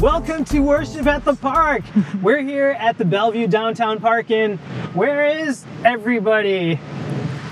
Welcome to Worship at the Park. We're here at the Bellevue Downtown Park, and where is everybody?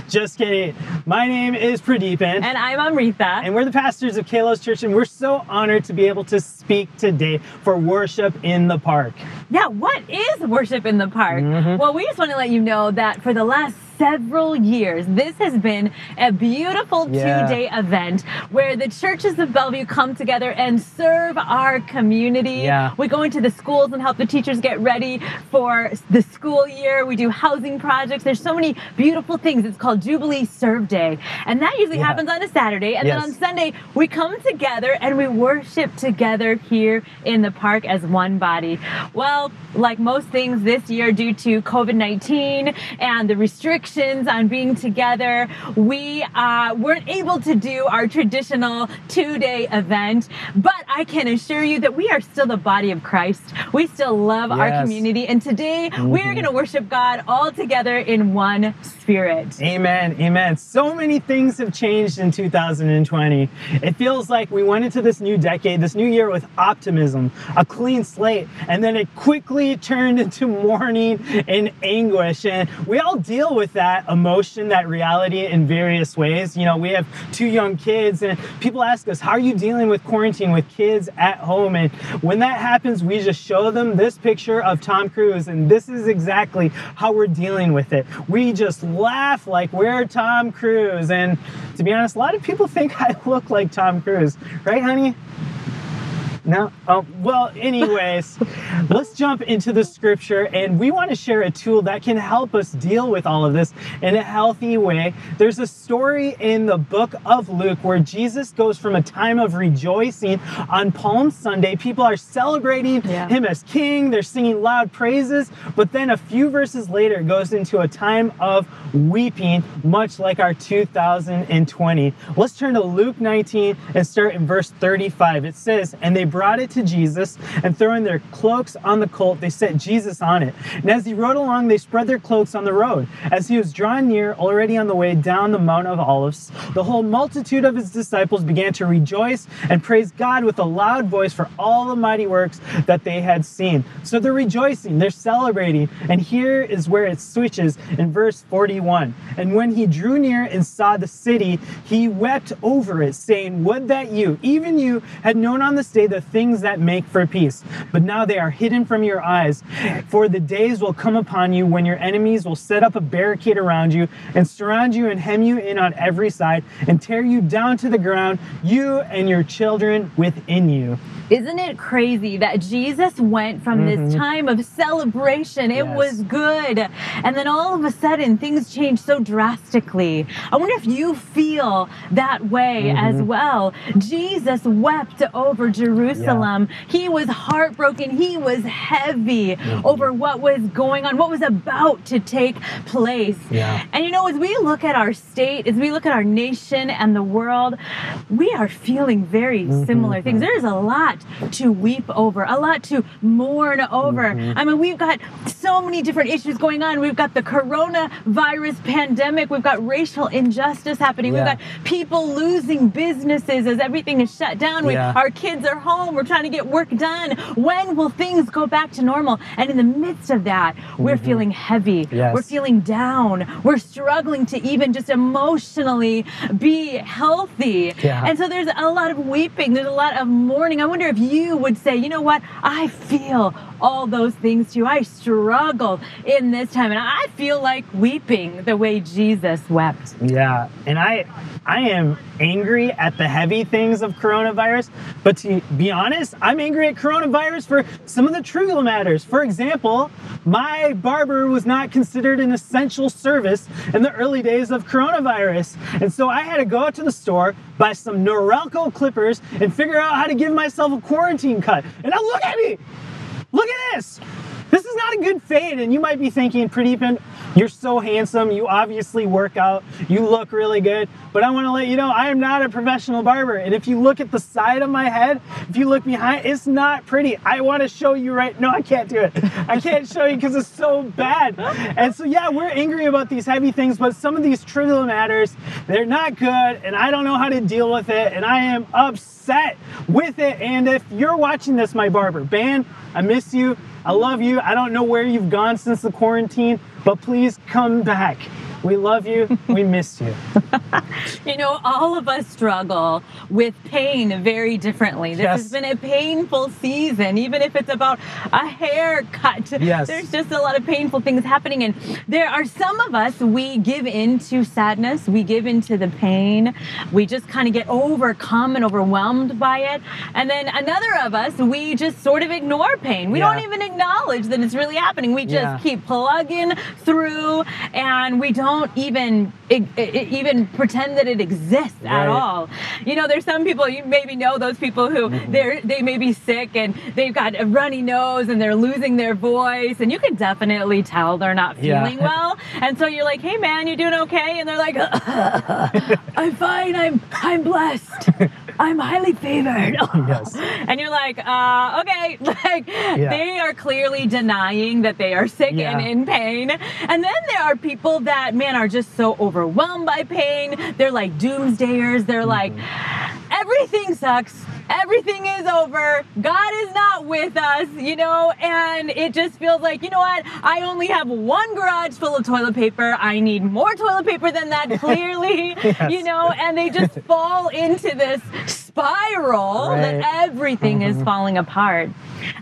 Just kidding. My name is Pradeepan. And I'm Amrita. And we're the pastors of Kalos Church, and we're so honored to be able to speak today for worship in the park. Yeah, what is worship in the park? Mhm. Well, we just want to let you know that for the last several years, this has been a beautiful Yeah. two day event where the churches of Bellevue come together and serve our community. Yeah. We go into the schools and help the teachers get ready for the school year. We do housing projects. There's so many beautiful things. It's called Jubilee Serve Day. And that usually Yeah. happens on a Saturday. And then on Sunday, we come together and we worship together here in the park as one body. Well, like most things this year, due to COVID 19 and the restrictions on being together, we uh, weren't able to do our traditional two day event. But I can assure you that we are still the body of Christ. We still love our community. And today, we're Mhm. going to worship God all together in one spirit. Amen. Amen. So many things have changed in 2020. It feels like we went into this new decade, this new year with optimism, a clean slate, and then it quickly turned into mourning and anguish. And we all deal with that emotion, that reality in various ways. You know, we have two young kids, and people ask us, How are you dealing with quarantine with kids at home? And when that happens, we just show them this picture of Tom Cruise, and this is exactly how we're dealing with it. We just laugh like we're Tom Cruise. And to be honest, a lot of people think I look like Tom Cruise, right, honey? No? Oh, well, anyways, let's jump into the scripture and we want to share a tool that can help us deal with all of this in a healthy way. There's a story in the book of Luke where Jesus goes from a time of rejoicing on Palm Sunday. People are celebrating Yeah. him as king, they're singing loud praises, but then a few verses later it goes into a time of weeping, much like our 2020. Let's turn to Luke 19 and start in verse 35. It says, And they brought it to Jesus, and throwing their cloaks on the colt, they set Jesus on it. And as he rode along, they spread their cloaks on the road. As he was drawing near, already on the way down the Mount of Olives, the whole multitude of his disciples began to rejoice and praise God with a loud voice for all the mighty works that they had seen. So they're rejoicing, they're celebrating. And here is where it switches in verse 41. And when he drew near and saw the city, he wept over it, saying, Would that you, even you, had known on this day the things that make for peace. But now they are hidden from your eyes. For the days will come upon you when your enemies will set up a barricade around you and surround you and hem you in on every side and tear you down to the ground, you and your children within you. Isn't it crazy that Jesus went from this Mhm. time of celebration? It Yes. was good. And then all of a sudden, things changed so drastically. I wonder if you feel that way as Mhm. well. Jesus wept over Jerusalem. He was heartbroken. He was heavy Mm-hmm. over what was going on, what was about to take place. Yeah. And you know, as we look at our state, as we look at our nation and the world, we are feeling very mm-hmm. similar things. Mm-hmm. There is a lot to weep over, a lot to mourn over. Mm-hmm. I mean, we've got so many different issues going on. We've got the coronavirus pandemic, we've got racial injustice happening, Yeah. we've got people losing businesses as everything is shut down. We, Yeah. Our kids are home, we're trying to get work done. When will things go back to normal? And in the midst of that, we're mm-hmm. feeling heavy. Yes. We're feeling down. We're struggling to even just emotionally be healthy. Yeah. And so there's a lot of weeping, there's a lot of mourning. I wonder if you would say, you know what? I feel all those things too. I struggle in this time and I feel like weeping the way Jesus wept. Yeah, and I I am angry at the heavy things of coronavirus, but to be honest, I'm angry at coronavirus for some of the trivial matters. For example, my barber was not considered an essential service in the early days of coronavirus. And so I had to go out to the store, buy some Norelco clippers, and figure out how to give myself a quarantine cut. And now look at me! Look at this! This is not a good fade. And you might be thinking, Pradeepan, you're so handsome. You obviously work out. You look really good. But I want to let you know, I am not a professional barber. And if you look at the side of my head, if you look behind, it's not pretty. I want to show you right. No, I can't do it. I can't show you because it's so bad. And so, yeah, we're angry about these heavy things, but some of these trivial matters, they're not good. And I don't know how to deal with it. And I am upset with it. And if you're watching this, my barber, Ban, I miss you. I love you. I don't know where you've gone since the quarantine, but please come back. We love you. We miss you. You know, all of us struggle with pain very differently. This Yes. has been a painful season, even if it's about a haircut. Yes. There's just a lot of painful things happening. And there are some of us, we give into sadness, we give into the pain, we just kind of get overcome and overwhelmed by it. And then another of us, we just sort of ignore pain. We Yeah. don't even acknowledge that it's really happening. We just Yeah. keep plugging through and we don't even e- e- even pretend that it exists at all. You know, there's some people you maybe know those people who Mm-hmm. they're they may be sick and they've got a runny nose and they're losing their voice and you can definitely tell they're not Yeah. feeling well. And so you're like, "Hey man, you doing okay?" And they're like, "I'm fine. I'm I'm blessed. I'm highly favored." Yes. And you're like, uh, okay, like they are clearly denying that they are sick Yeah. and in pain. And then there are people that, man, are just so overwhelmed by pain. They're like doomsdayers. They're like, everything sucks. Everything is over. God is not with us, you know, and it just feels like, you know what? I only have one garage full of toilet paper. I need more toilet paper than that, clearly, Yes. you know, and they just fall into this spiral that Right. everything is falling apart.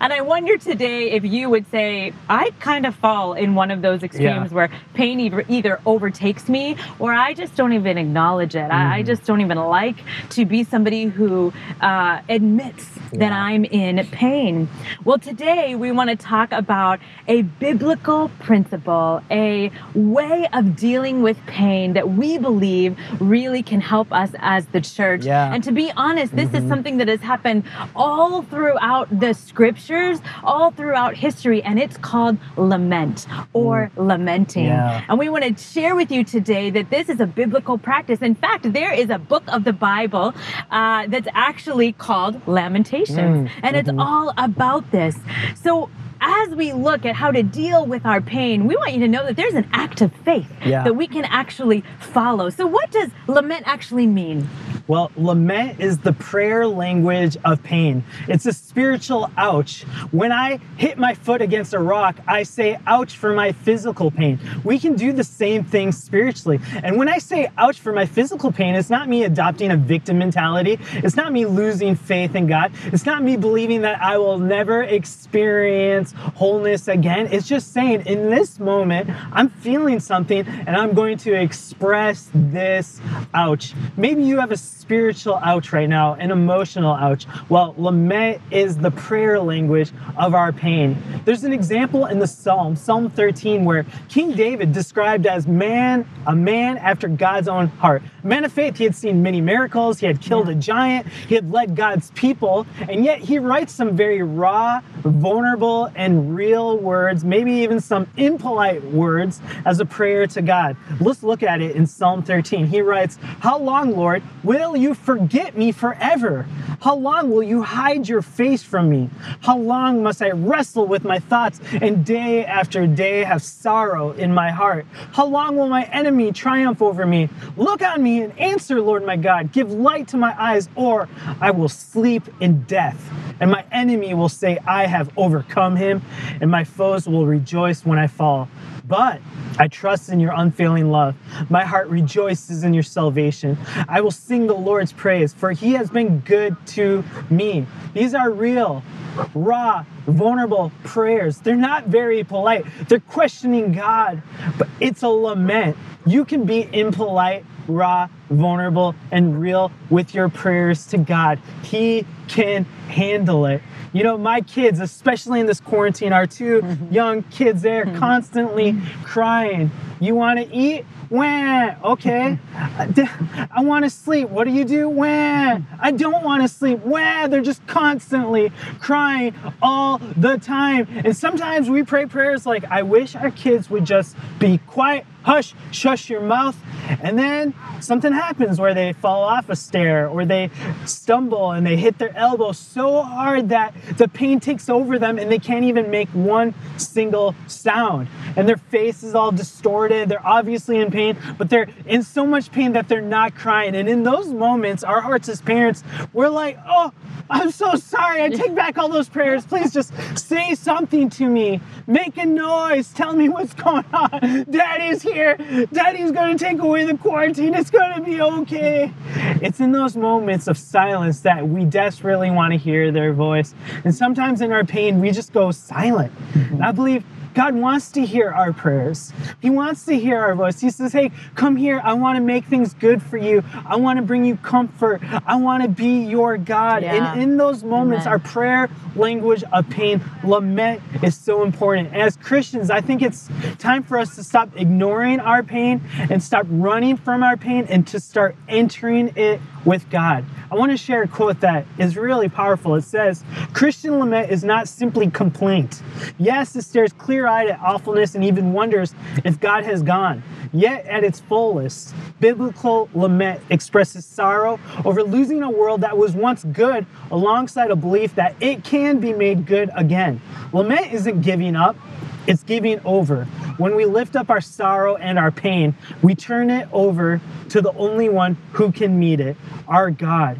And I wonder today if you would say, I kind of fall in one of those extremes Yeah. where pain either, overtakes me or I just don't even acknowledge it. I, I just don't even like to be somebody who uh, admits that I'm in pain. Well, today we want to talk about a biblical principle, a way of dealing with pain that we believe really can help us as the church. Yeah. And to be honest, this is something that has happened all throughout the scriptures, all throughout history, and it's called lament or lamenting. Yeah. And we want to share with you today that this is a biblical practice. In fact, there is a book of the Bible uh, that's actually called Lamentations, Mm, and it's all about this. So, as we look at how to deal with our pain, we want you to know that there's an act of faith Yeah. that we can actually follow. So, what does lament actually mean? Well, lament is the prayer language of pain. It's a spiritual ouch. When I hit my foot against a rock, I say ouch for my physical pain. We can do the same thing spiritually. And when I say ouch for my physical pain, it's not me adopting a victim mentality. It's not me losing faith in God. It's not me believing that I will never experience wholeness again. It's just saying in this moment, I'm feeling something and I'm going to express this ouch. Maybe you have a spiritual ouch right now, an emotional ouch. Well, lament is the prayer language of our pain. There's an example in the Psalm, Psalm 13, where King David described as man, a man after God's own heart. Man of faith, he had seen many miracles, he had killed a giant, he had led God's people, and yet he writes some very raw, vulnerable, and real words, maybe even some impolite words as a prayer to God. Let's look at it in Psalm 13. He writes, How long, Lord, will you forget me forever? How long will you hide your face from me? How long must I wrestle with my thoughts and day after day have sorrow in my heart? How long will my enemy triumph over me? Look on me and answer, Lord my God. Give light to my eyes, or I will sleep in death. And my enemy will say, I have overcome him, and my foes will rejoice when I fall. But I trust in your unfailing love. My heart rejoices in your salvation. I will sing the Lord's praise, for he has been good to me. These are real, raw, vulnerable prayers. They're not very polite. They're questioning God, but it's a lament. You can be impolite, raw, vulnerable, and real with your prayers to God. He can handle it. You know, my kids, especially in this quarantine, our 2 mm-hmm. young kids, they're mm-hmm. constantly crying. You want to eat? Wah. Okay. Uh, I want to sleep. What do you do? Wah. I don't want to sleep. Wah. They're just constantly crying all the time. And sometimes we pray prayers like, I wish our kids would just be quiet hush, shush your mouth. And then something happens where they fall off a stair or they stumble and they hit their elbow so hard that the pain takes over them and they can't even make one single sound. And their face is all distorted. They're obviously in pain, but they're in so much pain that they're not crying. And in those moments, our hearts as parents, we're like, oh, I'm so sorry. I take back all those prayers. Please just say something to me. Make a noise. Tell me what's going on. Daddy's here. Daddy's going to take away the quarantine. It's going to be okay. It's in those moments of silence that we desperately want to hear their voice. And sometimes in our pain, we just go silent. Mm-hmm. I believe God wants to hear our prayers. He wants to hear our voice. He says, Hey, come here. I want to make things good for you. I want to bring you comfort. I want to be your God. Yeah. And in those moments, Amen. our prayer language of pain, lament is so important. As Christians, I think it's time for us to stop ignoring our pain and stop running from our pain and to start entering it with God. I want to share a quote that is really powerful. It says, Christian lament is not simply complaint. Yes, it stares clear eyed at awfulness and even wonders if God has gone. Yet, at its fullest, biblical lament expresses sorrow over losing a world that was once good alongside a belief that it can be made good again. Lament isn't giving up, it's giving over. When we lift up our sorrow and our pain, we turn it over to the only one who can meet it, our God.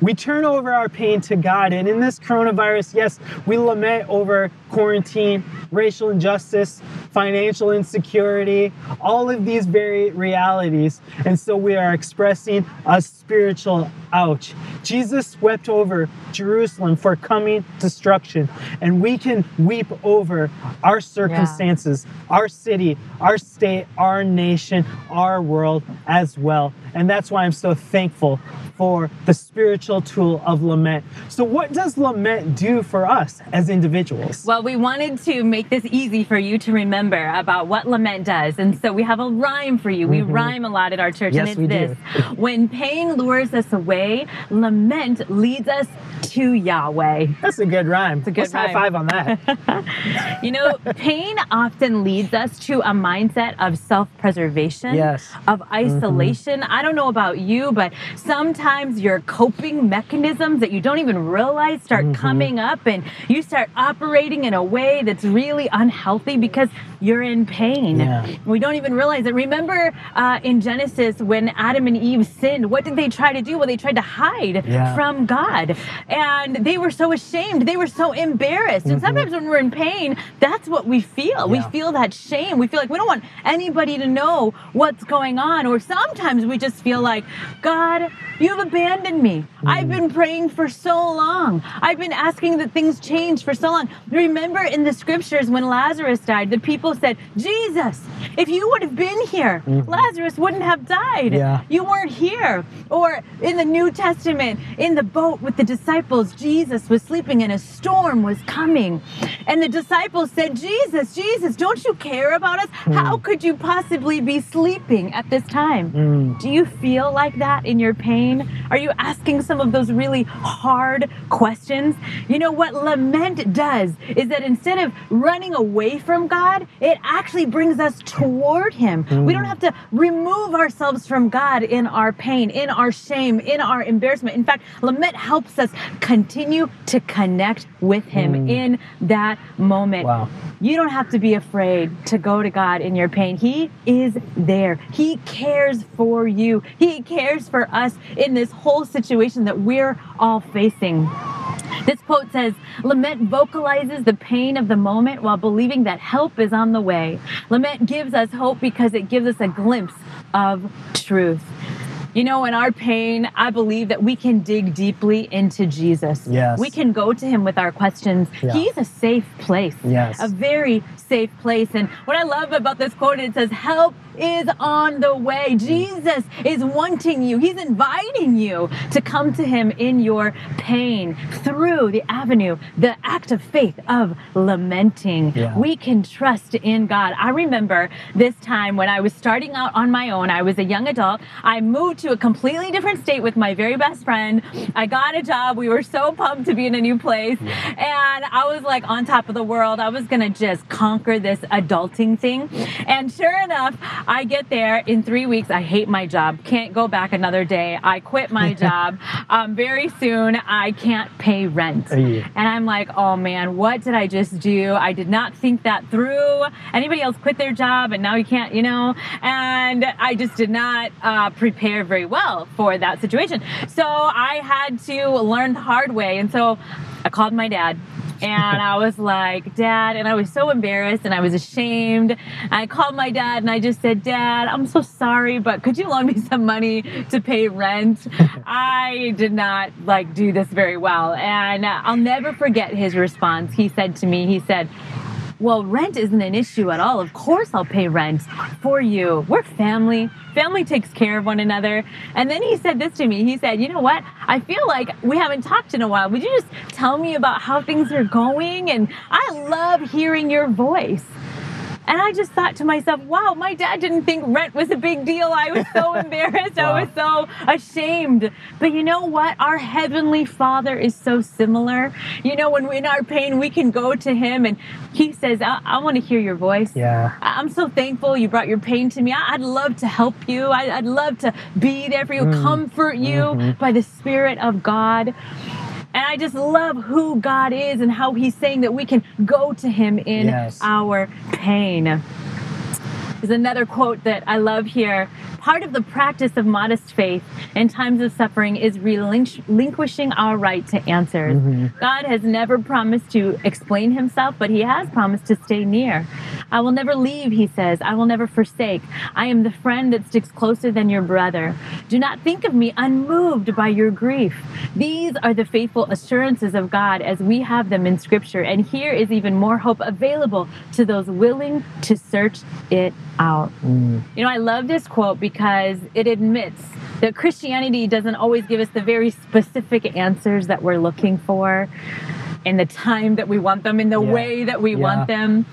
We turn over our pain to God. And in this coronavirus, yes, we lament over quarantine, racial injustice, financial insecurity, all of these very realities. And so we are expressing a spiritual ouch. Jesus wept over Jerusalem for coming destruction, and we can weep over our circumstances, yeah. our city, our state, our nation, our world as well. And that's why I'm so thankful for the spiritual tool of lament. So, what does lament do for us as individuals? Well, we wanted to make this easy for you to remember about what lament does. And so, we have a rhyme for you. We mm-hmm. rhyme a lot at our church, yes, and it's this When pain lures us away, lament leads us to Yahweh. That's a good rhyme. It's a good Let's rhyme. high five on that. you know, pain often leads us to a mindset of self preservation, yes. of isolation. Mm-hmm. I don't know about you, but sometimes sometimes your coping mechanisms that you don't even realize start mm-hmm. coming up and you start operating in a way that's really unhealthy because you're in pain. Yeah. We don't even realize it. Remember uh, in Genesis when Adam and Eve sinned, what did they try to do? Well, they tried to hide yeah. from God. And they were so ashamed. They were so embarrassed. Mm-hmm. And sometimes when we're in pain, that's what we feel. Yeah. We feel that shame. We feel like we don't want anybody to know what's going on. Or sometimes we just feel like, God, you have abandoned me. Mm. I've been praying for so long. I've been asking that things change for so long. Remember in the scriptures when Lazarus died, the people said, Jesus, if you would have been here, mm-hmm. Lazarus wouldn't have died. Yeah. You weren't here. Or in the New Testament, in the boat with the disciples, Jesus was sleeping and a storm was coming. And the disciples said, Jesus, Jesus, don't you care about us? Mm. How could you possibly be sleeping at this time? Mm. Do you feel like that in your pain? Are you asking some of those really hard questions? You know what lament does is that instead of running away from God, it actually brings us toward Him. Mm. We don't have to remove ourselves from God in our pain, in our shame, in our embarrassment. In fact, lament helps us continue to connect with Him mm. in that moment. Wow. You don't have to be afraid to go to God in your pain. He is there. He cares for you. He cares for us in this whole situation that we're all facing. This quote says, Lament vocalizes the pain of the moment while believing that help is on the way. Lament gives us hope because it gives us a glimpse of truth. You know, in our pain, I believe that we can dig deeply into Jesus. Yes. We can go to him with our questions. Yeah. He's a safe place. Yes. A very safe place. And what I love about this quote, it says, Help is on the way. Jesus is wanting you, He's inviting you to come to Him in your pain through the avenue, the act of faith of lamenting. Yeah. We can trust in God. I remember this time when I was starting out on my own, I was a young adult. I moved to a completely different state with my very best friend. I got a job. We were so pumped to be in a new place. And I was like on top of the world. I was going to just conquer this adulting thing. And sure enough, I get there in three weeks. I hate my job. Can't go back another day. I quit my job. Um, very soon, I can't pay rent. And I'm like, oh man, what did I just do? I did not think that through. Anybody else quit their job and now you can't, you know? And I just did not uh, prepare very well for that situation. So I had to learn the hard way. And so I called my dad. And I was like, Dad, and I was so embarrassed and I was ashamed. I called my dad and I just said, Dad, I'm so sorry, but could you loan me some money to pay rent? I did not like do this very well. And I'll never forget his response. He said to me, he said, well, rent isn't an issue at all. Of course, I'll pay rent for you. We're family. Family takes care of one another. And then he said this to me. He said, You know what? I feel like we haven't talked in a while. Would you just tell me about how things are going? And I love hearing your voice. And I just thought to myself, wow, my dad didn't think rent was a big deal. I was so embarrassed. I was so ashamed. But you know what? Our Heavenly Father is so similar. You know, when we're in our pain, we can go to Him and He says, I, I want to hear your voice. Yeah. I- I'm so thankful you brought your pain to me. I- I'd love to help you. I- I'd love to be there for you, mm. comfort you mm-hmm. by the Spirit of God. And I just love who God is and how He's saying that we can go to Him in Yes. our pain. There's another quote that I love here. Part of the practice of modest faith in times of suffering is relinqu- relinquishing our right to answers. Mm-hmm. God has never promised to explain himself, but he has promised to stay near. I will never leave, he says. I will never forsake. I am the friend that sticks closer than your brother. Do not think of me unmoved by your grief. These are the faithful assurances of God as we have them in Scripture. And here is even more hope available to those willing to search it out. Mm. You know, I love this quote because it admits that Christianity doesn't always give us the very specific answers that we're looking for in the time that we want them in the Yeah. way that we Yeah. want them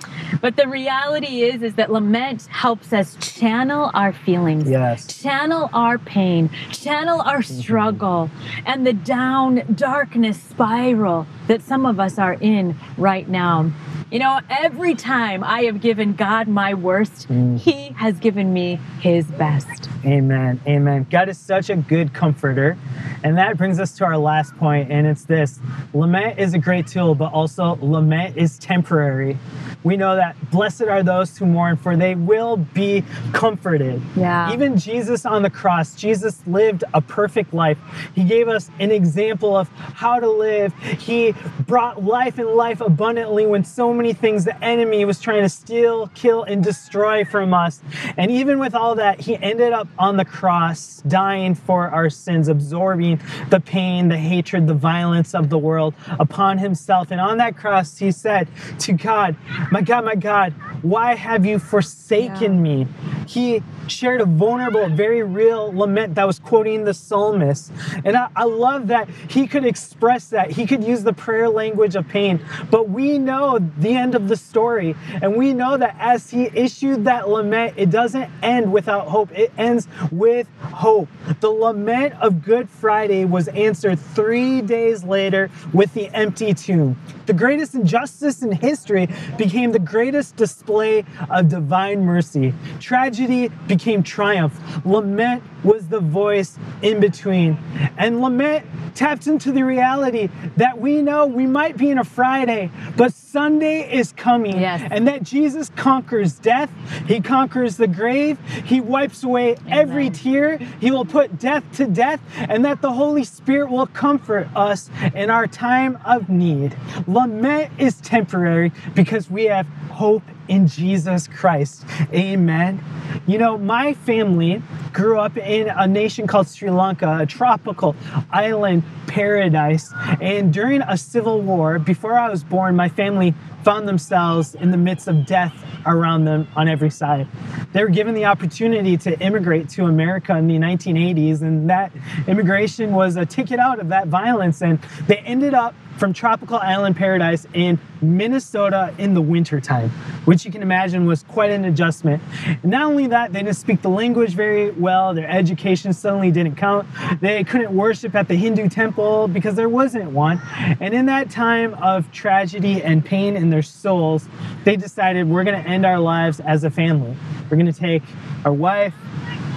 but the reality is is that lament helps us channel our feelings Yes. channel our pain channel our mm-hmm. struggle and the down darkness spiral that some of us are in right now you know every time i have given god my worst mm. he has given me his best Amen. Amen. God is such a good comforter. And that brings us to our last point, and it's this lament is a great tool, but also lament is temporary. We know that blessed are those who mourn, for they will be comforted. Yeah. Even Jesus on the cross, Jesus lived a perfect life. He gave us an example of how to live. He brought life and life abundantly when so many things the enemy was trying to steal, kill, and destroy from us. And even with all that, he ended up on the cross, dying for our sins, absorbing the pain, the hatred, the violence of the world upon himself. And on that cross, he said to God, My God, my God, why have you forsaken Yeah. me? He shared a vulnerable, very real lament that was quoting the psalmist. And I, I love that he could express that. He could use the prayer language of pain. But we know the end of the story. And we know that as he issued that lament, it doesn't end without hope, it ends with hope. The lament of Good Friday was answered three days later with the empty tomb. The greatest injustice in history became the greatest display of divine mercy. Tragedy became triumph. Lament was the voice in between. And lament tapped into the reality that we know we might be in a Friday, but Sunday is coming. Yes. And that Jesus conquers death, He conquers the grave, He wipes away every tear, He will put death to death, and that the Holy Spirit will comfort us in our time of need. Lament is temporary because we have hope in Jesus Christ. Amen. You know, my family grew up in a nation called Sri Lanka, a tropical island paradise. And during a civil war, before I was born, my family found themselves in the midst of death around them on every side. They were given the opportunity to immigrate to America in the 1980s, and that immigration was a ticket out of that violence. And they ended up from tropical island paradise in Minnesota in the wintertime, which you can imagine was quite an adjustment. And not only that, they didn't speak the language very well, their education suddenly didn't count. They couldn't worship at the Hindu temple because there wasn't one. And in that time of tragedy and pain in their souls, they decided we're going to end our lives as a family. We're going to take our wife,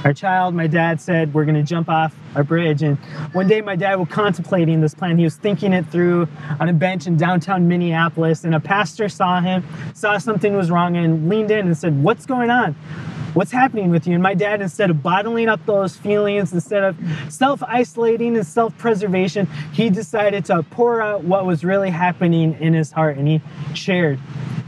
our child, my dad said, we're going to jump off our bridge. And one day, my dad was contemplating this plan. He was thinking it through on a bench in downtown Minneapolis, and a pastor saw him, saw something was wrong, and leaned in and said, What's going on? What's happening with you? And my dad, instead of bottling up those feelings, instead of self isolating and self preservation, he decided to pour out what was really happening in his heart and he shared.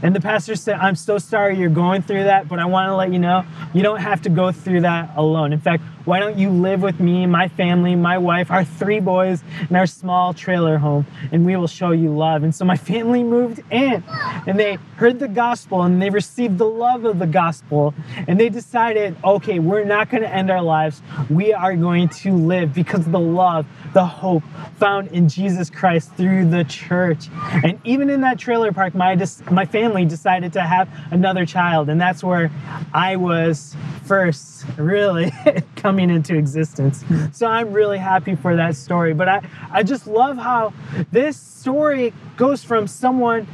And the pastor said, I'm so sorry you're going through that, but I want to let you know you don't have to go through that alone. In fact, why don't you live with me, my family, my wife, our three boys, and our small trailer home, and we will show you love. And so my family moved in and they heard the gospel and they received the love of the gospel. And they decided, okay, we're not going to end our lives. We are going to live because of the love, the hope found in Jesus Christ through the church. And even in that trailer park, my, my family decided to have another child. And that's where I was first, really. coming into existence. So I'm really happy for that story. But I, I just love how this story goes from someone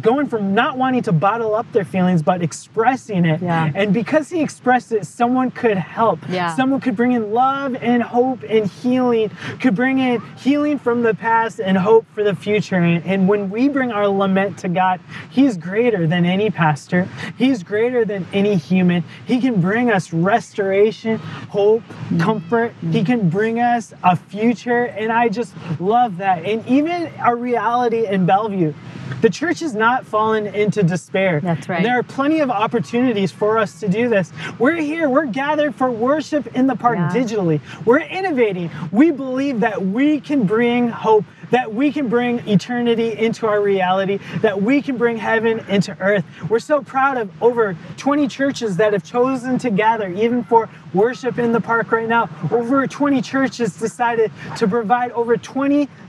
going from not wanting to bottle up their feelings but expressing it. Yeah. and because he expressed it someone could help. Yeah. someone could bring in love and hope and healing could bring in healing from the past and hope for the future. And, and when we bring our lament to god he's greater than any pastor. He's greater than any human. He can bring us restoration hope comfort. He can bring us a future. And i just love that. And even our reality in bellevue the church is not fallen into despair. That's right. There are plenty of opportunities for us to do this. We're here, we're gathered for worship in the park Yeah. digitally. We're innovating. We believe that we can bring hope, that we can bring eternity into our reality, that we can bring heaven into earth. We're so proud of over 20 churches that have chosen to gather, even for worship in the park right now. Over 20 churches decided to provide over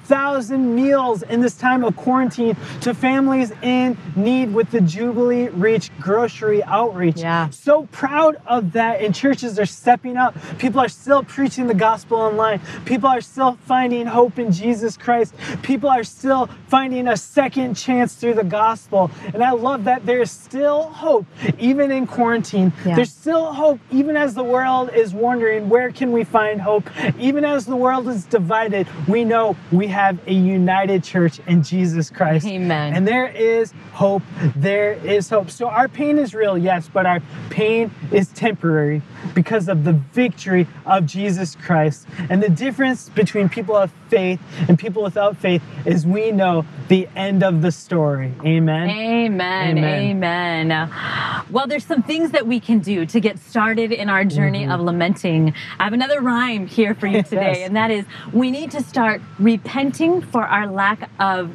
20,000 meals in this time of quarantine to families in need with the Jubilee Reach grocery outreach. Yeah. So proud of that, and churches are stepping up. People are still preaching the gospel online. People are still finding hope in Jesus Christ. People are still finding a second chance through the gospel. And I love that there's still hope, even in quarantine. Yeah. There's still hope, even as the world is wondering where can we find hope. Even as the world is divided, we know we have a united church in Jesus Christ. Amen. And there is hope. There is hope. So our pain is real, yes, but our pain is temporary because of the victory of Jesus Christ. And the difference between people of faith and people without faith is we know the end of the story. Amen. Amen. Amen. Amen. Well, there's some things that we can do to get started in our journey of lamenting. I have another rhyme here for you today, Mm-hmm. Yes. and that is we need to start repenting for our lack of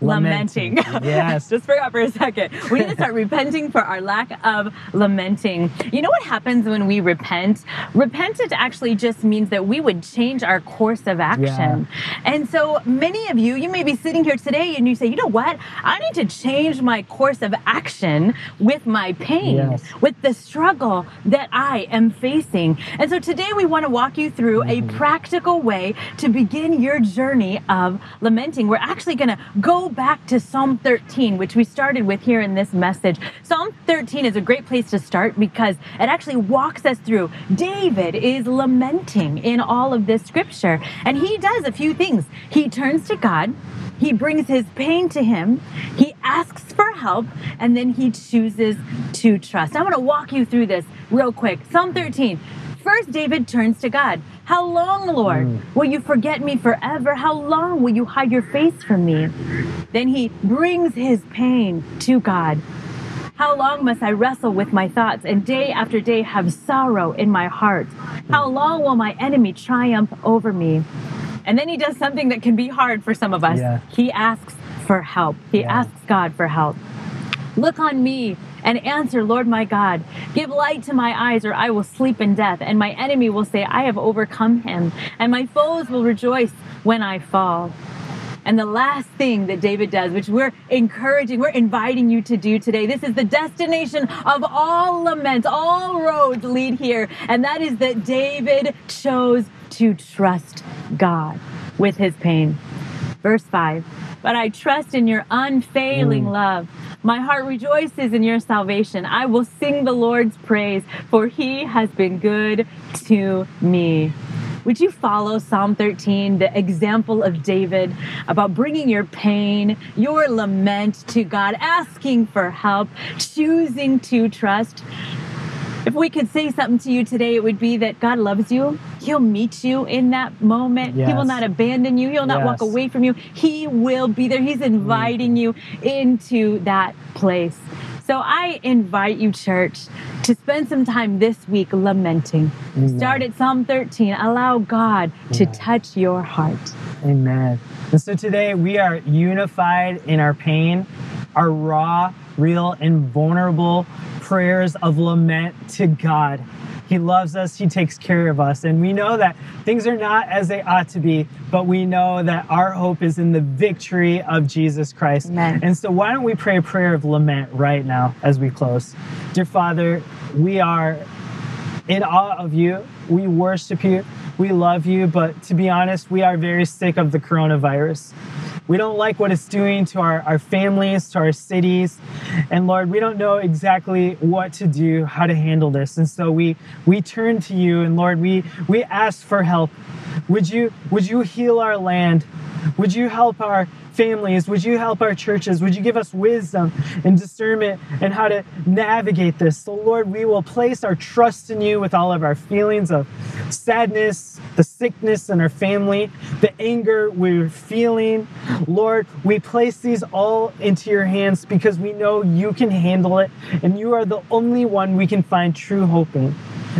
lamenting. Yes. Just forgot for a second. We need to start repenting for our lack of lamenting. You know what happens when we repent? Repent it actually just means that we would change our course of action. And so many of you, you may be sitting here today and you say, you know what? I need to change my course of action with my pain, Yes. with the struggle that I am facing. And so today we want to walk you through a mm-hmm. practical way to begin your journey of lamenting. We're actually going to go back to Psalm 13, which we started with here in this message. Psalm 13 is a great place to start because it actually walks us through. David is lamenting in all of this scripture, and he does a few things. He turns to God. He brings his pain to him. He asks for help and then he chooses to trust. I'm going to walk you through this real quick. Psalm 13. First, David turns to God. How long, Lord, mm. will you forget me forever? How long will you hide your face from me? Then he brings his pain to God. How long must I wrestle with my thoughts and day after day have sorrow in my heart? How long will my enemy triumph over me? And then he does something that can be hard for some of us. Yeah. He asks for help. He Yeah. asks God for help. Look on me and answer, Lord my God. Give light to my eyes, or I will sleep in death, and my enemy will say, I have overcome him, and my foes will rejoice when I fall. And the last thing that David does, which we're encouraging, we're inviting you to do today, this is the destination of all laments, all roads lead here, and that is that David chose to trust God with his pain. Verse 5 But I trust in your unfailing mm. love. My heart rejoices in your salvation. I will sing the Lord's praise, for he has been good to me. Would you follow Psalm 13, the example of David about bringing your pain, your lament to God, asking for help, choosing to trust? If we could say something to you today, it would be that God loves you. He'll meet you in that moment. He will not abandon you. He'll not walk away from you. He will be there. He's inviting mm-hmm. you into that place. So I invite you, church, to spend some time this week lamenting. Amen. Start at Psalm 13. Allow God to touch your heart. Amen. And so today we are unified in our pain, our raw, real, and vulnerable prayers of lament to God. He loves us, He takes care of us. And we know that things are not as they ought to be, but we know that our hope is in the victory of Jesus Christ. Amen. And so, why don't we pray a prayer of lament right now as we close? Dear Father, we are in awe of you. We worship you. We love you. But to be honest, we are very sick of the coronavirus. We don't like what it's doing to our, our families, to our cities. And Lord, we don't know exactly what to do, how to handle this. And so we we turn to you and Lord, we we ask for help. Would you would you heal our land? Would you help our families? Would you help our churches? Would you give us wisdom and discernment and how to navigate this? So, Lord, we will place our trust in you with all of our feelings of sadness, the sickness in our family, the anger we're feeling. Lord, we place these all into your hands because we know you can handle it and you are the only one we can find true hope in.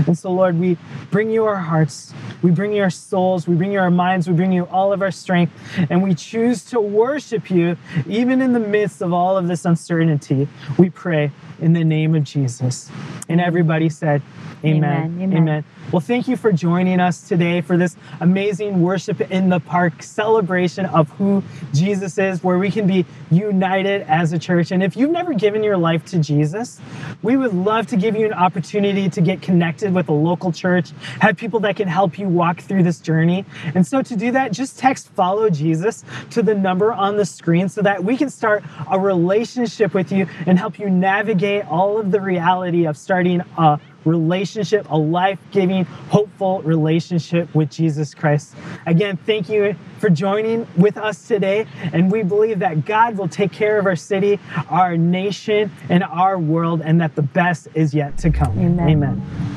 And so, Lord, we bring you our hearts, we bring you our souls, we bring you our minds, we bring you all of our strength, and we choose to worship you even in the midst of all of this uncertainty. We pray in the name of Jesus. And everybody said, Amen. Amen. Amen. Well, thank you for joining us today for this amazing worship in the park celebration of who Jesus is, where we can be united as a church. And if you've never given your life to Jesus, we would love to give you an opportunity to get connected with a local church, have people that can help you walk through this journey. And so to do that, just text follow Jesus to the number on the screen so that we can start a relationship with you and help you navigate all of the reality of starting a relationship, a life giving, hopeful relationship with Jesus Christ. Again, thank you for joining with us today. And we believe that God will take care of our city, our nation, and our world, and that the best is yet to come. Amen. Amen.